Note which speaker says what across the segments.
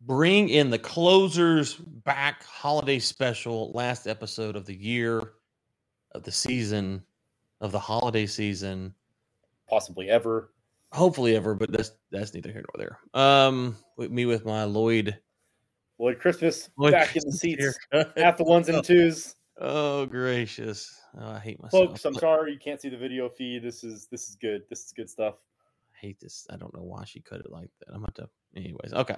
Speaker 1: bring in the closers back holiday special, last episode of the year, of the season, of the holiday season,
Speaker 2: possibly ever.
Speaker 1: Hopefully ever, but that's that's neither here nor there. Um, with me with my Lloyd,
Speaker 2: Lloyd Christmas Lloyd back Christmas in the seats, half the ones and twos.
Speaker 1: Oh gracious! Oh, I hate myself.
Speaker 2: Folks, I'm sorry you can't see the video feed. This is this is good. This is good stuff.
Speaker 1: I hate this. I don't know why she cut it like that. I'm about to. Anyways, okay.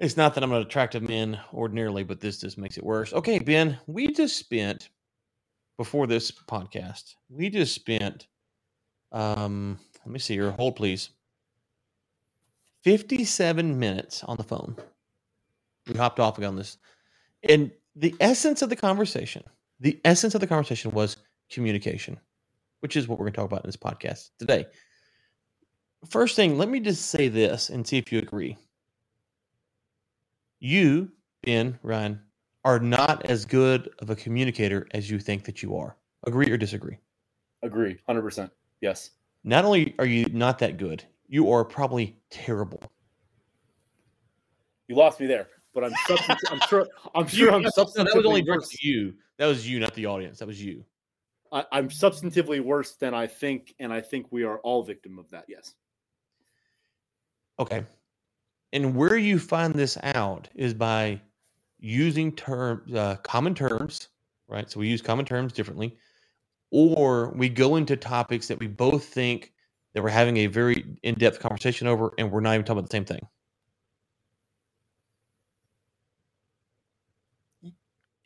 Speaker 1: It's not that I'm an attractive man ordinarily, but this just makes it worse. Okay, Ben, we just spent before this podcast, we just spent um let me see here. Hold please. 57 minutes on the phone. We hopped off on this. And the essence of the conversation, the essence of the conversation was communication, which is what we're going to talk about in this podcast today. First thing, let me just say this and see if you agree you, Ben, Ryan, are not as good of a communicator as you think that you are. Agree or disagree?
Speaker 2: Agree, 100%. Yes.
Speaker 1: Not only are you not that good, you are probably terrible.
Speaker 2: You lost me there, but I'm I'm sure I'm sure I'm substantively
Speaker 1: that was only worse. you. That was you, not the audience. That was you.
Speaker 2: I, I'm substantively worse than I think, and I think we are all victim of that. Yes.
Speaker 1: Okay. And where you find this out is by using terms, uh, common terms, right? So we use common terms differently, or we go into topics that we both think that we're having a very in-depth conversation over, and we're not even talking about the same thing.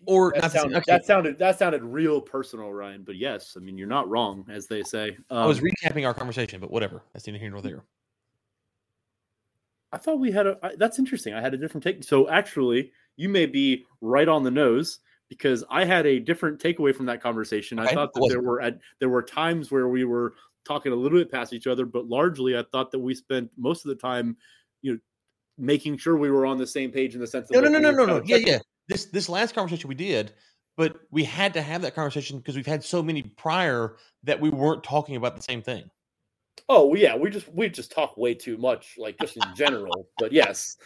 Speaker 2: Or that, sounded, that sounded that sounded real personal, Ryan. But yes, I mean you're not wrong, as they say.
Speaker 1: Um, I was um, recapping our conversation, but whatever. That's neither here nor there.
Speaker 2: I thought we had a. That's interesting. I had a different take. So actually, you may be right on the nose because I had a different takeaway from that conversation. I, I thought that there were at, there were times where we were talking a little bit past each other, but largely I thought that we spent most of the time, you know, making sure we were on the same page in the sense.
Speaker 1: No, no, no, no, no, no. Yeah, yeah. This this last conversation we did, but we had to have that conversation because we've had so many prior that we weren't talking about the same thing.
Speaker 2: Oh yeah, we just we just talk way too much, like just in general. but yes.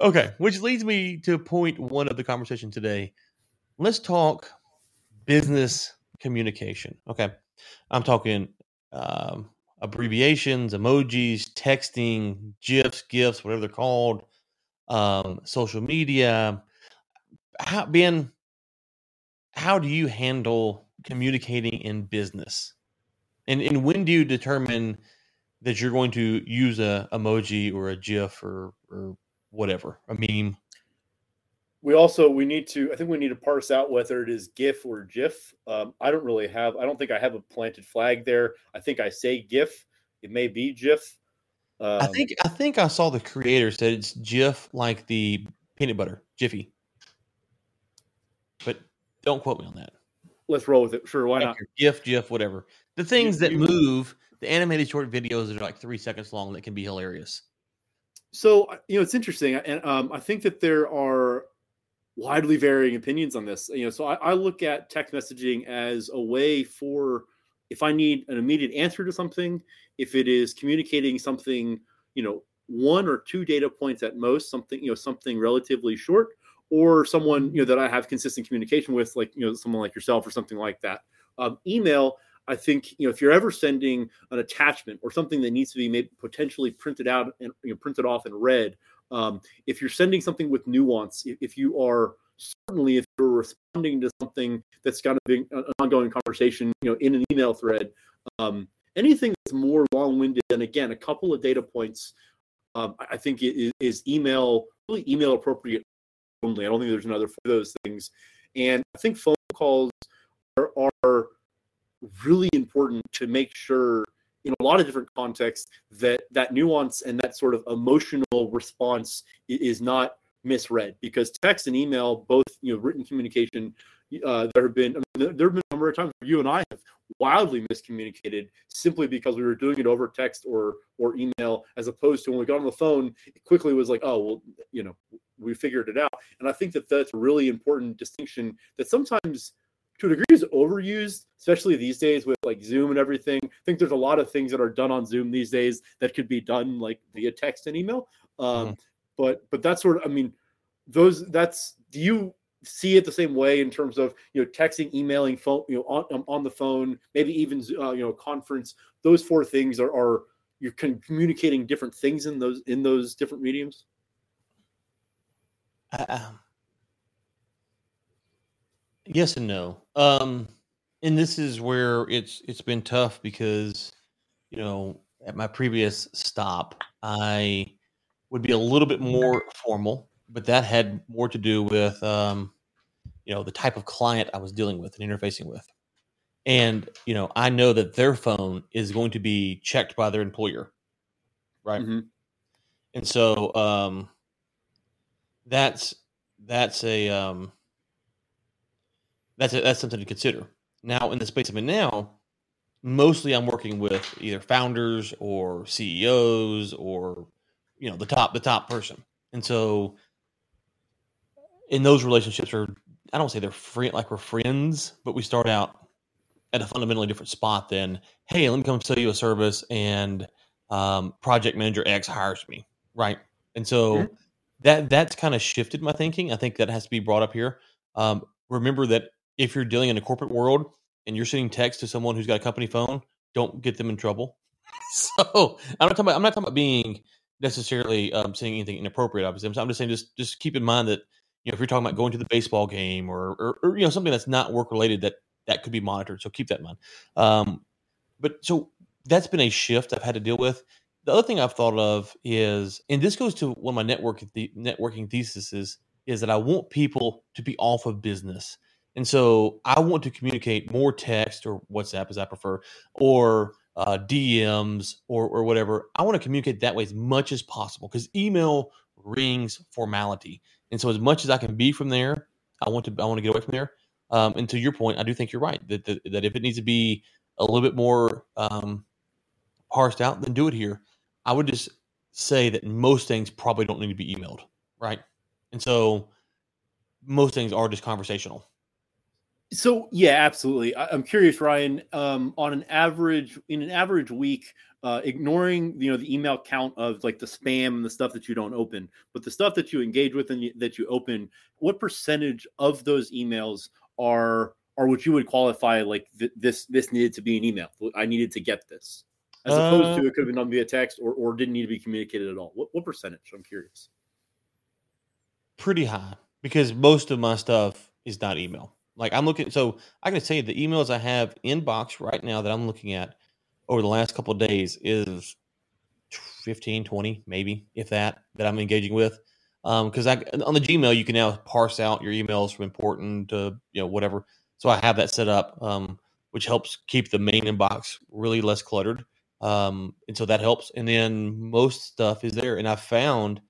Speaker 1: okay, which leads me to point one of the conversation today. Let's talk business communication. Okay, I'm talking um, abbreviations, emojis, texting, gifs, gifs, whatever they're called, um, social media. How Ben? How do you handle communicating in business? And and when do you determine that you're going to use a emoji or a GIF or or whatever, a meme?
Speaker 2: We also we need to I think we need to parse out whether it is GIF or GIF. Um, I don't really have I don't think I have a planted flag there. I think I say GIF. It may be GIF.
Speaker 1: Um, I think I think I saw the creator said it's GIF like the peanut butter Jiffy, but don't quote me on that.
Speaker 2: Let's roll with it. Sure, why not?
Speaker 1: GIF, GIF, whatever. The things that move, the animated short videos that are like three seconds long that can be hilarious.
Speaker 2: So uh, you know, it's interesting, and um, I think that there are widely varying opinions on this. You know, so I, I look at text messaging as a way for if I need an immediate answer to something, if it is communicating something, you know, one or two data points at most, something you know, something relatively short, or someone you know that I have consistent communication with, like you know, someone like yourself or something like that. Um, email I think you know if you're ever sending an attachment or something that needs to be made potentially printed out and you know, printed off and read, um, if you're sending something with nuance, if, if, you are certainly if you're responding to something that's got to be an ongoing conversation, you know, in an email thread, um, anything that's more long-winded and again a couple of data points, um, I think is, is email really email appropriate only. I don't think there's another for those things, and I think phone calls are, are really important to make sure in a lot of different contexts that that nuance and that sort of emotional response is not misread. Because text and email both you know written communication uh, there have been I mean, there have been a number of times you and I have wildly miscommunicated simply because we were doing it over text or or email as opposed to when we got on the phone it quickly was like oh well you know we figured it out. And I think that that's a really important distinction that sometimes to a degree is overused, especially these days with like Zoom and everything. I think there's a lot of things that are done on Zoom these days that could be done like via text and email. Um, mm-hmm. But but that's sort of I mean, those that's do you see it the same way in terms of you know texting, emailing, phone, you know on um, on the phone, maybe even uh, you know conference. Those four things are are you're communicating different things in those in those different mediums.
Speaker 1: Um, yes and no. Um, and this is where it's it's been tough because you know at my previous stop I would be a little bit more formal, but that had more to do with um, you know the type of client I was dealing with and interfacing with. And you know, I know that their phone is going to be checked by their employer, right? Mm-hmm. And so um, that's that's a um, that's a, that's something to consider. Now, in the space I'm in now, mostly I'm working with either founders or CEOs or you know the top the top person, and so in those relationships are I don't say they're friend like we're friends, but we start out at a fundamentally different spot than hey, let me come sell you a service and um, project manager X hires me, right? And so mm-hmm. that that's kind of shifted my thinking. I think that has to be brought up here. Um, remember that if you're dealing in a corporate world and you're sending text to someone who's got a company phone, don't get them in trouble. so I'm not talking about I'm not talking about being necessarily um, saying anything inappropriate. Obviously, I'm, I'm just saying just just keep in mind that you know if you're talking about going to the baseball game or or, or you know something that's not work related that that could be monitored. So keep that in mind. Um, but so that's been a shift I've had to deal with. The other thing I've thought of is, and this goes to one of my network the networking theses is, is that I want people to be off of business. And so I want to communicate more text or WhatsApp as I prefer, or uh, DMs or, or whatever. I want to communicate that way as much as possible because email rings formality. And so as much as I can be from there, I want to I want to get away from there. Um, and to your point, I do think you're right that, that, that if it needs to be a little bit more um, parsed out, then do it here. I would just say that most things probably don't need to be emailed, right? And so most things are just conversational.
Speaker 2: So yeah, absolutely. I, am curious, Ryan. Um, on an average, in an average week, uh, ignoring you know the email count of like the spam and the stuff that you don't open, but the stuff that you engage with and that you open, what percentage of those emails are are what you would qualify like th- this? This needed to be an email. I needed to get this, as opposed uh, to it could have been done via text or or didn't need to be communicated at all. What what percentage? I'm curious.
Speaker 1: Pretty high because most of my stuff is not email. Like I'm looking, so I can say the emails I have inbox right now that I'm looking at over the last couple days is 15, 20, maybe if that, that I'm engaging with. Because um, I on the Gmail you can now parse out your emails from important to you know whatever. So I have that set up, um, which helps keep the main inbox really less cluttered. Um, and so that helps. And then most stuff is there. And I found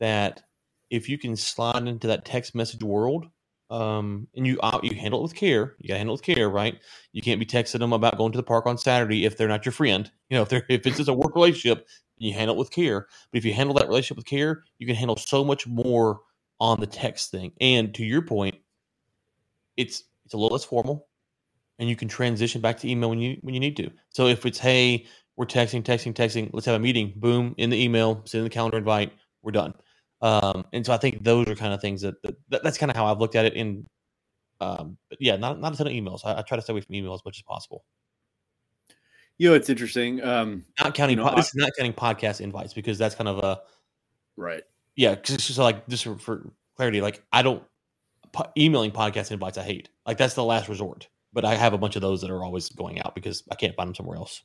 Speaker 1: that if you can slide into that text message world um, and you uh, you handle it with care. You got to handle it with care, right? You can't be texting them about going to the park on Saturday if they're not your friend. You know, if they're if it's just a work relationship, you handle it with care. But if you handle that relationship with care, you can handle so much more on the text thing. And to your point, it's it's a little less formal, and you can transition back to email when you when you need to. So if it's hey, we're texting, texting, texting, let's have a meeting. Boom, in the email, send the calendar invite. We're done. Um, and so I think those are kind of things that, that that's kind of how I've looked at it. In, um, but yeah, not not a ton of emails. I, I, try to stay away from email as much as possible.
Speaker 2: You know, it's interesting. Um,
Speaker 1: not counting. You know, po- this is not counting podcast invites because that's kind of a
Speaker 2: right.
Speaker 1: Yeah, because it's just like just for, for clarity, like I don't po- emailing podcast invites. I hate. Like that's the last resort. But I have a bunch of those that are always going out because I can't find them somewhere else.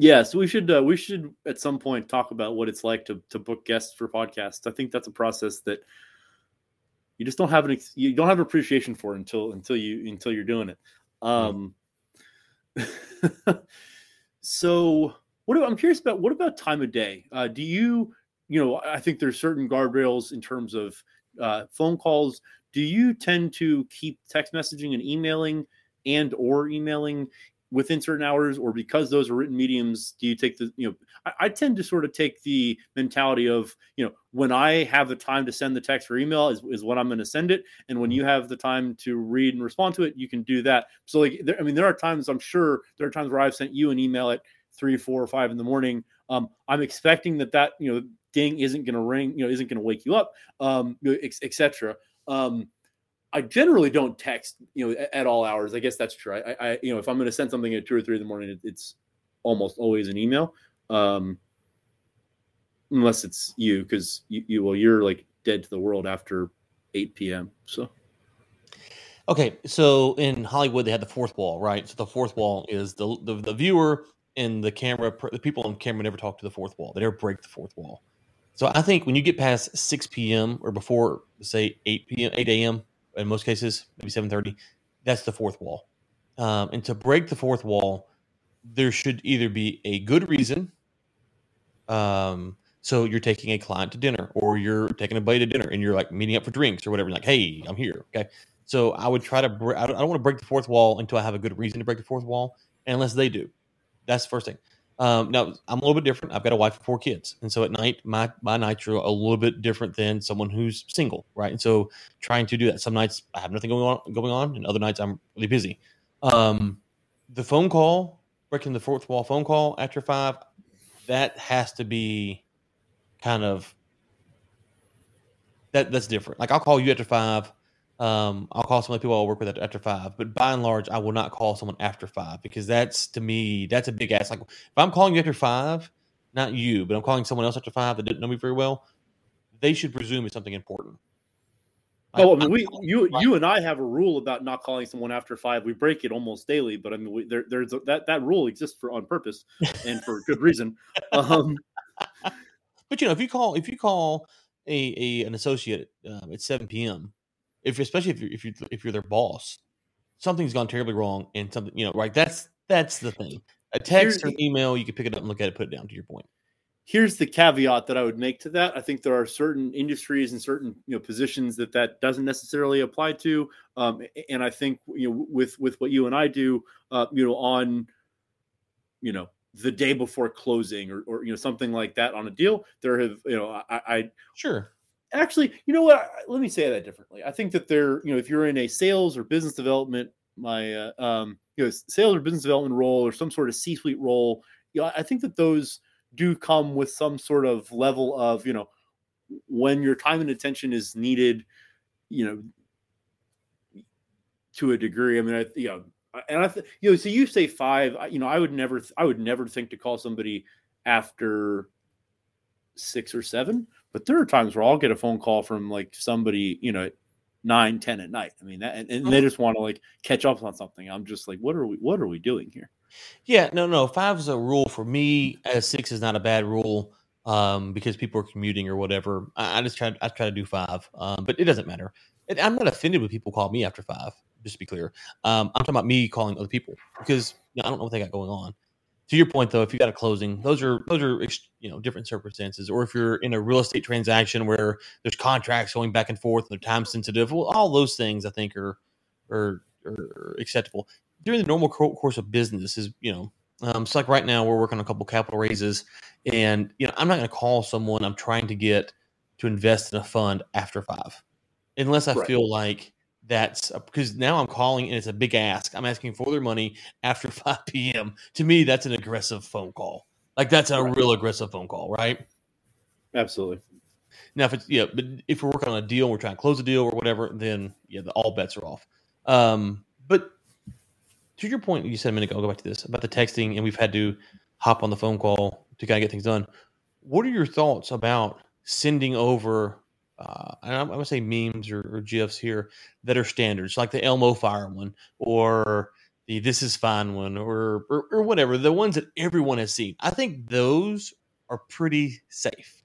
Speaker 2: Yes, we should uh, we should at some point talk about what it's like to to book guests for podcasts. I think that's a process that you just don't have an you don't have appreciation for until until you until you're doing it. Um, so what do, I'm curious about what about time of day? Uh, do you you know I think there's certain guardrails in terms of uh, phone calls. Do you tend to keep text messaging and emailing and or emailing within certain hours, or because those are written mediums, do you take the you know? I, I, tend to sort of take the mentality of you know when I have the time to send the text or email is, is when I'm going to send it, and when you have the time to read and respond to it, you can do that. So like, there, I mean, there are times I'm sure there are times where I've sent you an email at three, four, or five in the morning. Um, I'm expecting that that you know ding isn't going to ring, you know, isn't going to wake you up, um, etc. Um, I generally don't text, you know, at, all hours. I guess that's true. I, I you know, if I'm going to send something at two or three in the morning, it, it's almost always an email, um, unless it's you, because you, you, well, you're like dead to the world after 8 p.m. So.
Speaker 1: Okay, so in Hollywood they had the fourth wall, right? So the fourth wall is the the, the viewer and the camera. The people on camera never talk to the fourth wall. They never break the fourth wall. So I think when you get past 6 p.m. or before, say 8 p.m., 8 a.m. in most cases, maybe 7:30, that's the fourth wall. Um, and to break the fourth wall, there should either be a good reason. Um, so you're taking a client to dinner, or you're taking a buddy to dinner, and you're like meeting up for drinks or whatever. Like, hey, I'm here. Okay. So I would try to. I don't, I don't want to break the fourth wall until I have a good reason to break the fourth wall, unless they do. That's the first thing. Um, now I'm a little bit different. I've got a wife and four kids, and so at night my my nights are a little bit different than someone who's single, right? And so trying to do that. Some nights I have nothing going on going on, and other nights I'm really busy. Um, the phone call, breaking the fourth wall phone call after five, that has to be kind of that that's different. Like I'll call you after five um, I'll call some of the people I'll work with after five, but by and large, I will not call someone after five because that's to me that's a big ass. Like if I'm calling you after five, not you, but I'm calling someone else after five that didn't know me very well, they should presume it's something important.
Speaker 2: Oh, I mean, we you you and I have a rule about not calling someone after five. We break it almost daily, but I mean, we, there, there's a, that that rule exists for on purpose and for good reason. Um,
Speaker 1: but you know, if you call if you call a, a an associate um, at seven p.m if especially if you're if you if you're their boss, something's gone terribly wrong, and something you know, right? That's that's the thing. A text or email, you can pick it up and look at it, put it down. To your point,
Speaker 2: here's the caveat that I would make to that. I think there are certain industries and certain you know positions that that doesn't necessarily apply to, um, and I think you know with with what you and I do, uh, you know, on you know the day before closing or, or you know something like that on a deal, there have you know I, I
Speaker 1: sure
Speaker 2: actually, you know what? Let me say that differently. I think that they're, you know, if you're in a sales or business development, my, uh, um, you know, sales or business development role or some sort of C-suite role, you know, I think that those do come with some sort of level of, you know, when your time and attention is needed, you know, to a degree. I mean, I, you know, and I, th- you know, so you say five, you know, I would never, I would never think to call somebody after six or seven. But there are times where I'll get a phone call from like somebody, you know, nine, ten at night. I mean, that, and, and they just want to like catch up on something. I'm just like, what are we, what are we doing here?
Speaker 1: Yeah, no, no. Five is a rule for me. As six is not a bad rule um, because people are commuting or whatever. I, I just try, I try to do five, um, but it doesn't matter. I'm not offended when people call me after five. Just to be clear, um, I'm talking about me calling other people because you know, I don't know what they got going on to your point though if you got a closing those are those are you know different circumstances or if you're in a real estate transaction where there's contracts going back and forth and they're time sensitive well all those things i think are are, are acceptable during the normal course of business is you know um, it's like right now we're working on a couple capital raises and you know i'm not going to call someone i'm trying to get to invest in a fund after five unless i right. feel like that's because now I'm calling and it's a big ask. I'm asking for their money after 5 p.m. To me, that's an aggressive phone call. Like that's a right. real aggressive phone call, right?
Speaker 2: Absolutely.
Speaker 1: Now, if it's yeah, but if we're working on a deal, we're trying to close a deal or whatever, then yeah, the, all bets are off. Um, but to your point, you said a minute ago, I'll go back to this about the texting, and we've had to hop on the phone call to kind of get things done. What are your thoughts about sending over uh, I'm, going to say memes or, or, gifs here that are standards, like the Elmo Fire one or the This Is Fine one or, or, or whatever, the ones that everyone has seen. I think those are pretty safe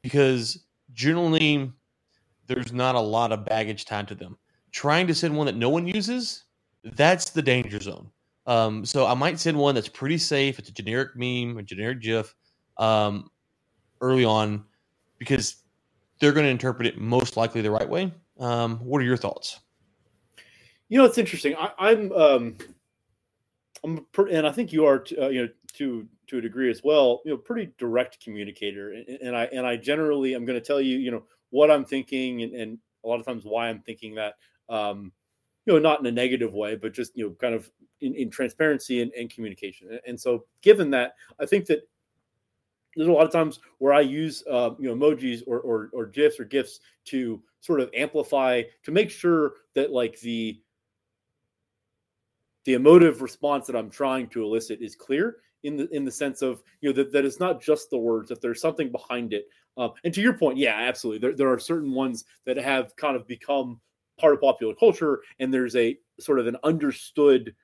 Speaker 1: because generally there's not a lot of baggage tied to them. Trying to send one that no one uses, that's the danger zone. Um, so I might send one that's pretty safe. It's a generic meme, a generic GIF um, early on because they're going to interpret it most likely the right way. Um, what are your thoughts?
Speaker 2: You know, it's interesting. I, am um, I'm and I think you are, uh, you know, to to a degree as well. You know, pretty direct communicator, and, and I and I generally I'm going to tell you, you know, what I'm thinking, and, and a lot of times why I'm thinking that. Um, you know, not in a negative way, but just you know, kind of in, in transparency and, and communication. And so, given that, I think that there's a lot of times where I use uh, you know emojis or, or or gifs or gifs to sort of amplify to make sure that like the the emotive response that I'm trying to elicit is clear in the in the sense of you know that, that it's not just the words that there's something behind it. Um, and to your point, yeah, absolutely. There, there are certain ones that have kind of become part of popular culture, and there's a sort of an understood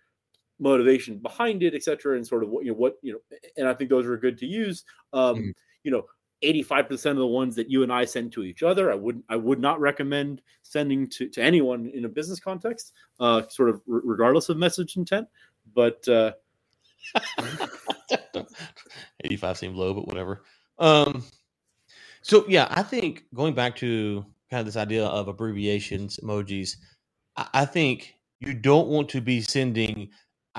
Speaker 2: motivation behind it, et cetera, and sort of what you know what you know. And I think those are good to use. Um, mm-hmm. You know, 85% of the ones that you and I send to each other, I would I would not recommend sending to, to anyone in a business context, uh, sort of r- regardless of message intent. But uh,
Speaker 1: 85 seems low, but whatever. Um, so yeah, I think going back to kind of this idea of abbreviations, emojis, I, I think you don't want to be sending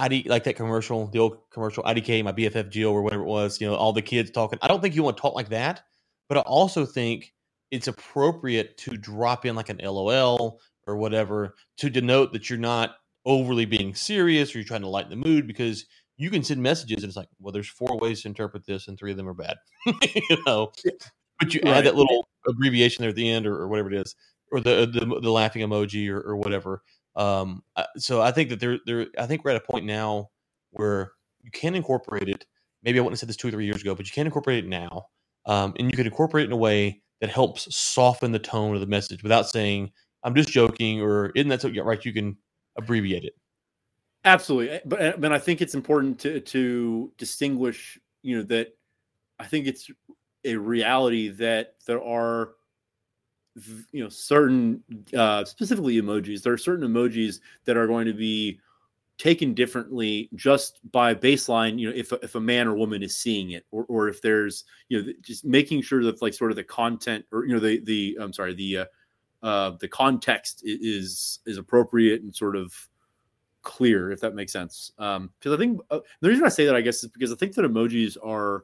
Speaker 1: ID like that commercial, the old commercial IDK, my BFF Jill or whatever it was, you know, all the kids talking. I don't think you want to talk like that, but I also think it's appropriate to drop in like an LOL or whatever to denote that you're not overly being serious or you're trying to lighten the mood because you can send messages and it's like, well, there's four ways to interpret this and three of them are bad, you know. But you right. add that little abbreviation there at the end or, or whatever it is, or the the, the laughing emoji or, or whatever um, so I think that there, there, I think we're at a point now where you can incorporate it. Maybe I wouldn't have said this two or three years ago, but you can incorporate it now, um, and you can incorporate it in a way that helps soften the tone of the message without saying "I'm just joking" or "Isn't that so?" Yeah, right? You can abbreviate it.
Speaker 2: Absolutely, eh, but eh, but I think it's important to to distinguish. You know that I think it's a reality that there are you know certain uh, specifically emojis there are certain emojis that are going to be taken differently just by baseline you know if, if a man or woman is seeing it or, or if there's you know just making sure that like sort of the content or you know the the i'm sorry the uh, uh the context is is appropriate and sort of clear if that makes sense. Um because i think uh, the reason i say that i guess is because i think that emojis are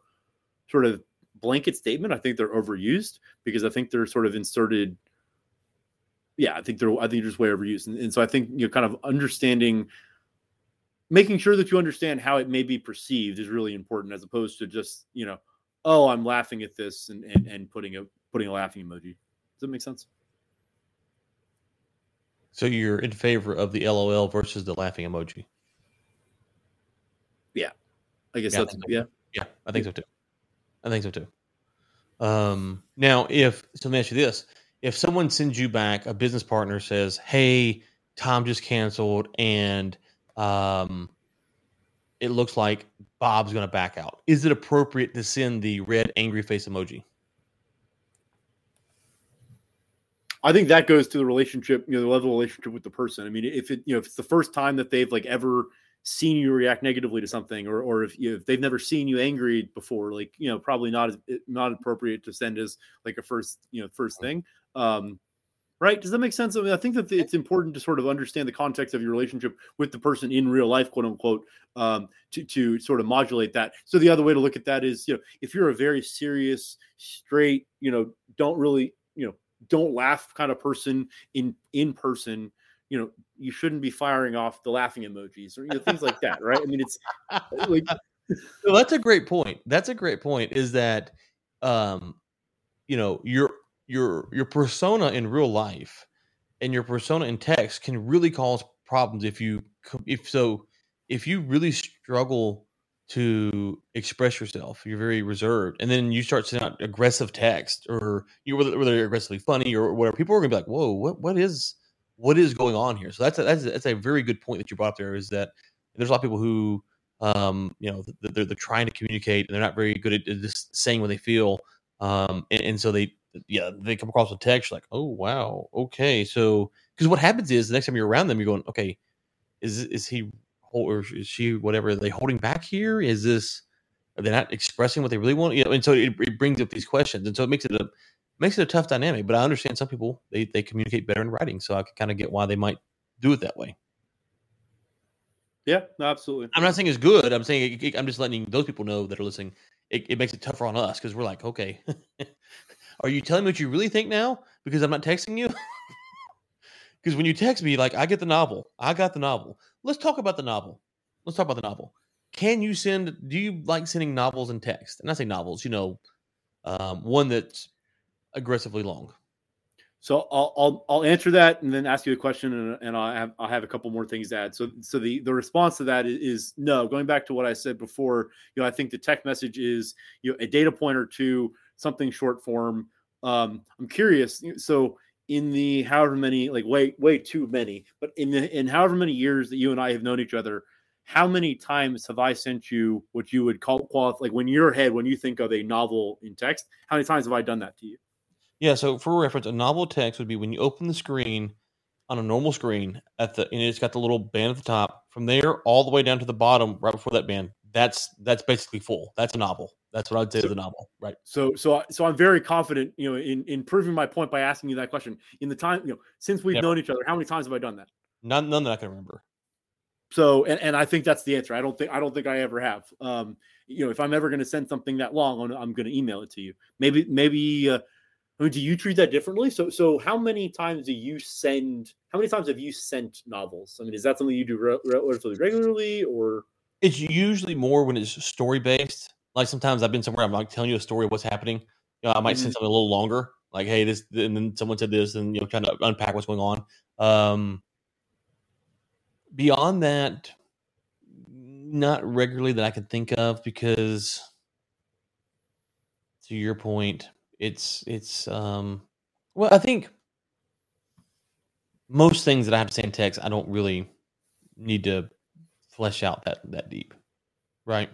Speaker 2: sort of blanket statement. I think they're overused because I think they're sort of inserted. Yeah, I think they're I think they're just way overused, and, and so I think you know, kind of understanding, making sure that you understand how it may be perceived is really important, as opposed to just you know, oh, I'm laughing at this and and, and putting a putting a laughing emoji. Does that make sense?
Speaker 1: So you're in favor of the LOL versus the laughing emoji?
Speaker 2: Yeah, I guess yeah, that's I
Speaker 1: yeah. Yeah, I think so too. I think so too. Um, now, if so, let me ask you this: if someone sends you back a business partner says, "Hey, Tom just canceled," and um, it looks like Bob's going to back out, is it appropriate to send the red angry face emoji?
Speaker 2: I think that goes to the relationship, you know, the level of relationship with the person. I mean, if it, you know, if it's the first time that they've like ever seen you react negatively to something or or if, you, if they've never seen you angry before like you know probably not as not appropriate to send as like a first you know first thing um right? Does that make sense? I mean i think that it's important to sort of understand the context of your relationship with the person in real life quote unquote um to to sort of modulate that. So the other way to look at that is you know if you're a very serious straight you know don't really you know don't laugh kind of person in in person you know you shouldn't be firing off the laughing emojis or you know, things like that right? I mean it's like
Speaker 1: well, that's a great point. That's a great point is that um you know your your your persona in real life and your persona in text can really cause problems if you if so if you really struggle to express yourself you're very reserved and then you start sending out aggressive text or you whether, whether aggressively funny or whatever people are gonna be like whoa what what is what is going on here? So that's a, that's a, that's a very good point that you brought up there. Is that there's a lot of people who, um, you know, they're, they're trying to communicate and they're not very good at just saying what they feel, um, and, and so they yeah they come across a text like oh wow okay so because what happens is the next time you're around them you're going okay is is he or is she whatever are they holding back here is this are they not expressing what they really want you know and so it, it brings up these questions and so it makes it a makes it a tough dynamic. But I understand some people they they communicate better in writing, so I can kind of get why they might do it that way.
Speaker 2: Yeah, no, absolutely.
Speaker 1: I'm not saying it's good. I'm saying it, it, I'm just letting those people know that are listening. It, it makes it tougher on us because we're like, okay, are you telling me what you really think now? Because I'm not texting you. Because when you text me, like I get the novel, I got the novel. Let's talk about the novel. Let's talk about the novel. Can you send? Do you like sending novels in text? And I say novels, you know, um, one that's aggressively long.
Speaker 2: So I'll, I'll I'll answer that and then ask you a question and, and I'll have I'll have a couple more things to add. So so the the response to that is, is, no. Going back to what I said before, you know, I think the text message is you know a data point or two, something short form. Um, I'm curious. So in the however many like way way too many, but in the in however many years that you and I have known each other, how many times have I sent you what you would call qualify like when your head when you think of a novel in text? How many times have I done that to you?
Speaker 1: Yeah, so for reference, a novel text would be when you open the screen on a normal screen at the and it's got the little band at the top. From there all the way down to the bottom, right before that band, that's that's basically full. That's a novel. That's what I'd say so, is a novel, right?
Speaker 2: So so so I'm very confident, you know, in in proving my point by asking you that question. In the time, you know, since we've Never. known each other, how many times have I done that?
Speaker 1: None none that I can remember.
Speaker 2: So and, and I think that's the answer. I don't think I don't think I ever have. Um, you know, if I'm ever going to send something that long, I'm, I'm going to email it to you. Maybe maybe uh, I mean, do you treat that differently? So, so how many times do you send? How many times have you sent novels? I mean, is that something you do re- relatively regularly, or
Speaker 1: it's usually more when it's story based. Like sometimes I've been somewhere, I'm like telling you a story of what's happening. You know, I might mm-hmm. send something a little longer, like, "Hey, this," and then someone said this, and you know, trying to unpack what's going on. Um, beyond that, not regularly that I can think of, because to your point, it's it's um well i think most things that i have to say in text i don't really need to flesh out that that deep right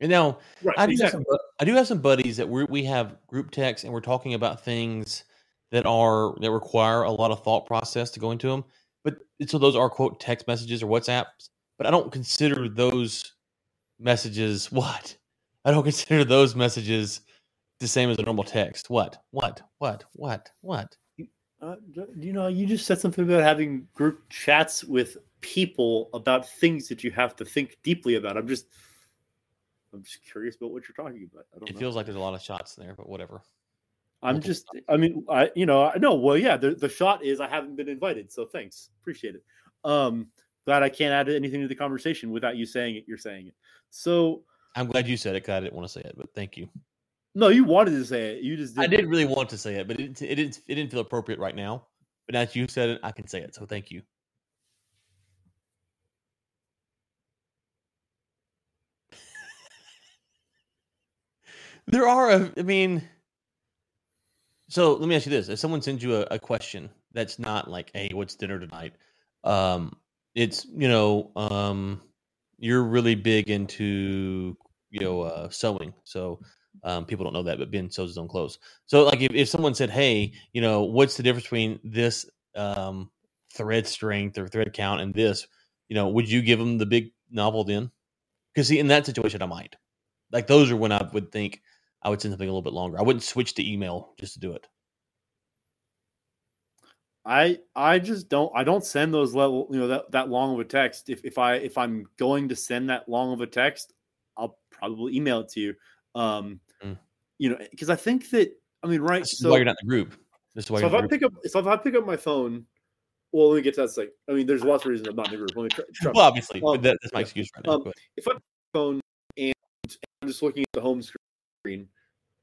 Speaker 1: and now right, I, do exactly. some, I do have some buddies that we we have group text and we're talking about things that are that require a lot of thought process to go into them but so those are quote text messages or whatsapps but i don't consider those messages what i don't consider those messages the same as a normal text. What? What? What? What? What?
Speaker 2: Uh, you know, you just said something about having group chats with people about things that you have to think deeply about. I'm just, I'm just curious about what you're talking about.
Speaker 1: it know. feels like there's a lot of shots there, but whatever.
Speaker 2: I'm just, I mean, I, you know, I know. Well, yeah, the, the shot is I haven't been invited, so thanks, appreciate it. Um, glad I can't add anything to the conversation without you saying it. You're saying it, so
Speaker 1: I'm glad you said it. Cause I didn't want to say it, but thank you.
Speaker 2: No, you wanted to say it. You just
Speaker 1: didn't. I did really want to say it, but it, it didn't. It didn't feel appropriate right now. But as you said it, I can say it. So thank you. there are a. I mean, so let me ask you this: If someone sends you a, a question that's not like, "Hey, what's dinner tonight?" Um, it's you know, um, you're really big into you know uh, sewing, so um, people don't know that, but Ben sews his own clothes. So, like, if, if someone said, "Hey, you know, what's the difference between this um, thread strength or thread count and this?" You know, would you give them the big novel then? Because see, in that situation, I might. Like, those are when I would think I would send something a little bit longer. I wouldn't switch to email just to do it.
Speaker 2: I I just don't I don't send those level you know that, that long of a text. If if I if I'm going to send that long of a text, I'll probably email it to you. Um. You know, because I think that I mean, right?
Speaker 1: This so why you're not in the group.
Speaker 2: This is why so if I pick up, so if I pick up my phone, well, let me get to that second. I mean, there's lots of reasons I'm not in the group. Let me try,
Speaker 1: try well, obviously, um, that, that's my excuse right now. Um,
Speaker 2: if I phone and I'm just looking at the home screen,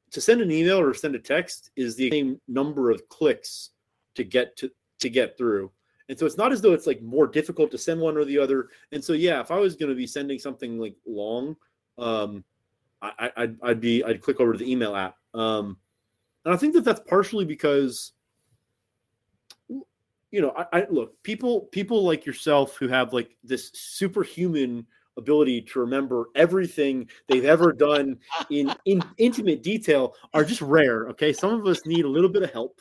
Speaker 2: to send an email or send a text is the same number of clicks to get to to get through. And so it's not as though it's like more difficult to send one or the other. And so yeah, if I was going to be sending something like long, um, I, I'd, I'd be I'd click over to the email app. Um, and I think that that's partially because you know I, I look people people like yourself who have like this superhuman ability to remember everything they've ever done in in intimate detail are just rare okay? Some of us need a little bit of help.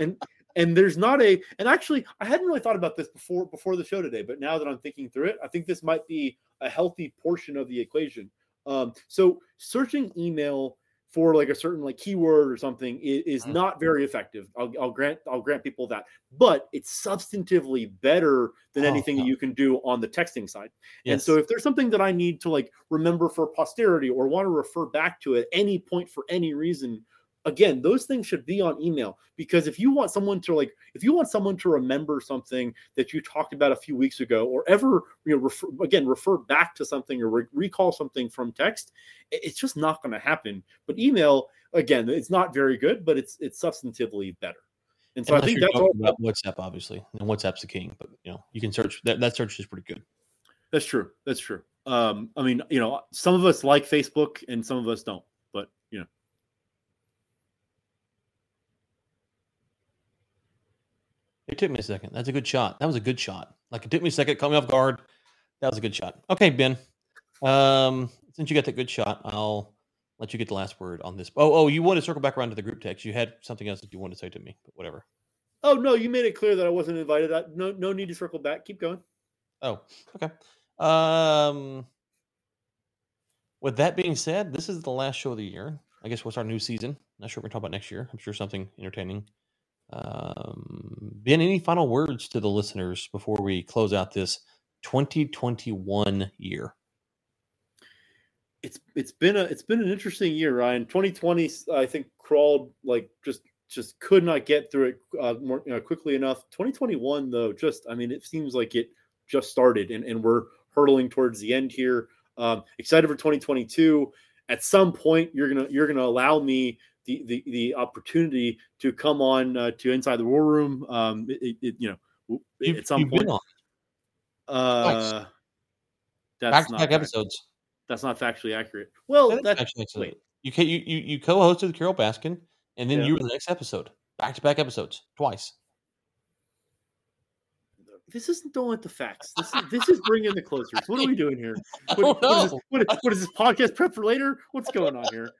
Speaker 2: And and there's not a and actually i hadn't really thought about this before before the show today but now that i'm thinking through it i think this might be a healthy portion of the equation um, so searching email for like a certain like keyword or something is, is
Speaker 1: Mhm.
Speaker 2: not very effective. I'll, I'll grant I'll grant people that, but it's substantively better than
Speaker 1: Oh,
Speaker 2: anything
Speaker 1: yeah.
Speaker 2: that you can do on the texting side. And so if there's something that I need to like remember for posterity or want to refer back to at any point for any reason, again, those things should be on email because if you want someone to like if you want someone to remember something that you talked about a few weeks ago or ever you know refer, again refer back to something or re- recall something from text, it's just not going to happen. But email again, it's not very good, but it's it's substantively better. And so
Speaker 1: Unless
Speaker 2: I think that's all
Speaker 1: about WhatsApp, obviously, and WhatsApp's the king. But you know, you can search that. That search is pretty good.
Speaker 2: That's true. That's true. Um, I mean, you know, some of us like Facebook and some of us don't, but you know,
Speaker 1: It took me a second. That's a good shot. That was a good shot. Like it took me a second, caught me off guard. That was a good shot. Okay, Ben. Um, since you got that good shot, I'll let you get the last word on this. Oh, oh, you want to circle back around to the group text? You had something else that you wanted to say to me, but whatever.
Speaker 2: oh no, you made it clear that I wasn't invited. I, no, no need to circle back. Keep going.
Speaker 1: Oh, okay. Um, with that being said, this is the last show of the year. I guess what's our new season? Not sure what we're talking about next year. I'm sure something entertaining. Um, Ben, any final words to the listeners before we close out this 2021 year?
Speaker 2: It's it's been a it's been an interesting year, Ryan. 2020, I think, crawled like just just could not get through it uh, more you know, quickly enough. 2021, though, just I mean, it seems like it just started, and and we're hurtling towards the end here. Um, excited for 2022. At some point, you're gonna you're gonna allow me the the, the opportunity to come on uh, to Inside the War Room. Um, it, it, you know,
Speaker 1: You've,
Speaker 2: at some point. Uh, that's
Speaker 1: back to
Speaker 2: not
Speaker 1: back episodes.
Speaker 2: That's not factually accurate. Well,
Speaker 1: That is
Speaker 2: that's
Speaker 1: actually
Speaker 2: wait.
Speaker 1: You, ca- you you you co-hosted Carole Baskin, and then
Speaker 2: Yeah.
Speaker 1: you were the next episode. Back to back episodes twice.
Speaker 2: this isn't going with the facts. This is this is bringing the closers. What are we doing here? What, what is this, what, what is this podcast prep for later? What's going on here?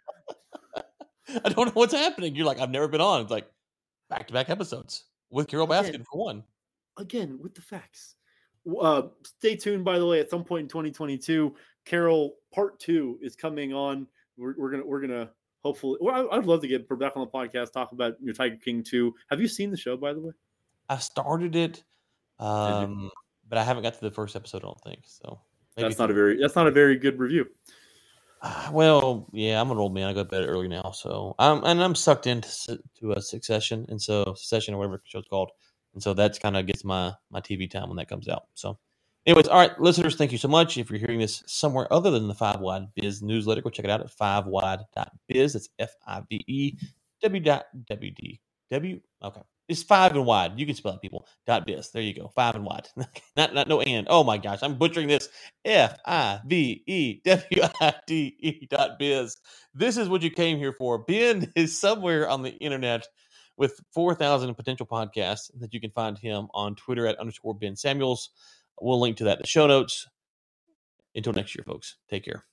Speaker 1: I don't know what's happening. You're like, I've never been on. It's like back to back episodes with Carole
Speaker 2: Again.
Speaker 1: Baskin for one.
Speaker 2: Again, with the facts. Uh, stay tuned. By the way, at some point in 2022, Carole Part Two is coming on. We're, we're gonna we're gonna hopefully. Well, I, I'd love to get her back on the podcast. Talk about your Tiger King Two. Have you seen the show? By the way,
Speaker 1: I started it, um, but I haven't got to the first episode. I don't think so. Maybe
Speaker 2: that's not a very that's not a very good review.
Speaker 1: Well, yeah, I'm an old man. I go to bed early now, so I'm and I'm sucked into to a Succession, and so Succession or whatever the show's called, and so that's kind of gets my my TV time when that comes out. So, anyways, all right, listeners, thank you so much. If you're hearing this somewhere other than the Five Wide Biz newsletter, go check it out at fivewide.biz. That's F I V E W dot W D W. Okay, it's five and wide. You can spell it, people. Dot biz. There you go. Five and wide. not not no and. Oh my gosh, I'm butchering this. F I V E W I D E dot biz. This is what you came here for. Ben is somewhere on the internet with 4,000 potential podcasts that you can find him on Twitter at underscore Ben Samuels. We'll link to that in the show notes. Until next year, folks, take care.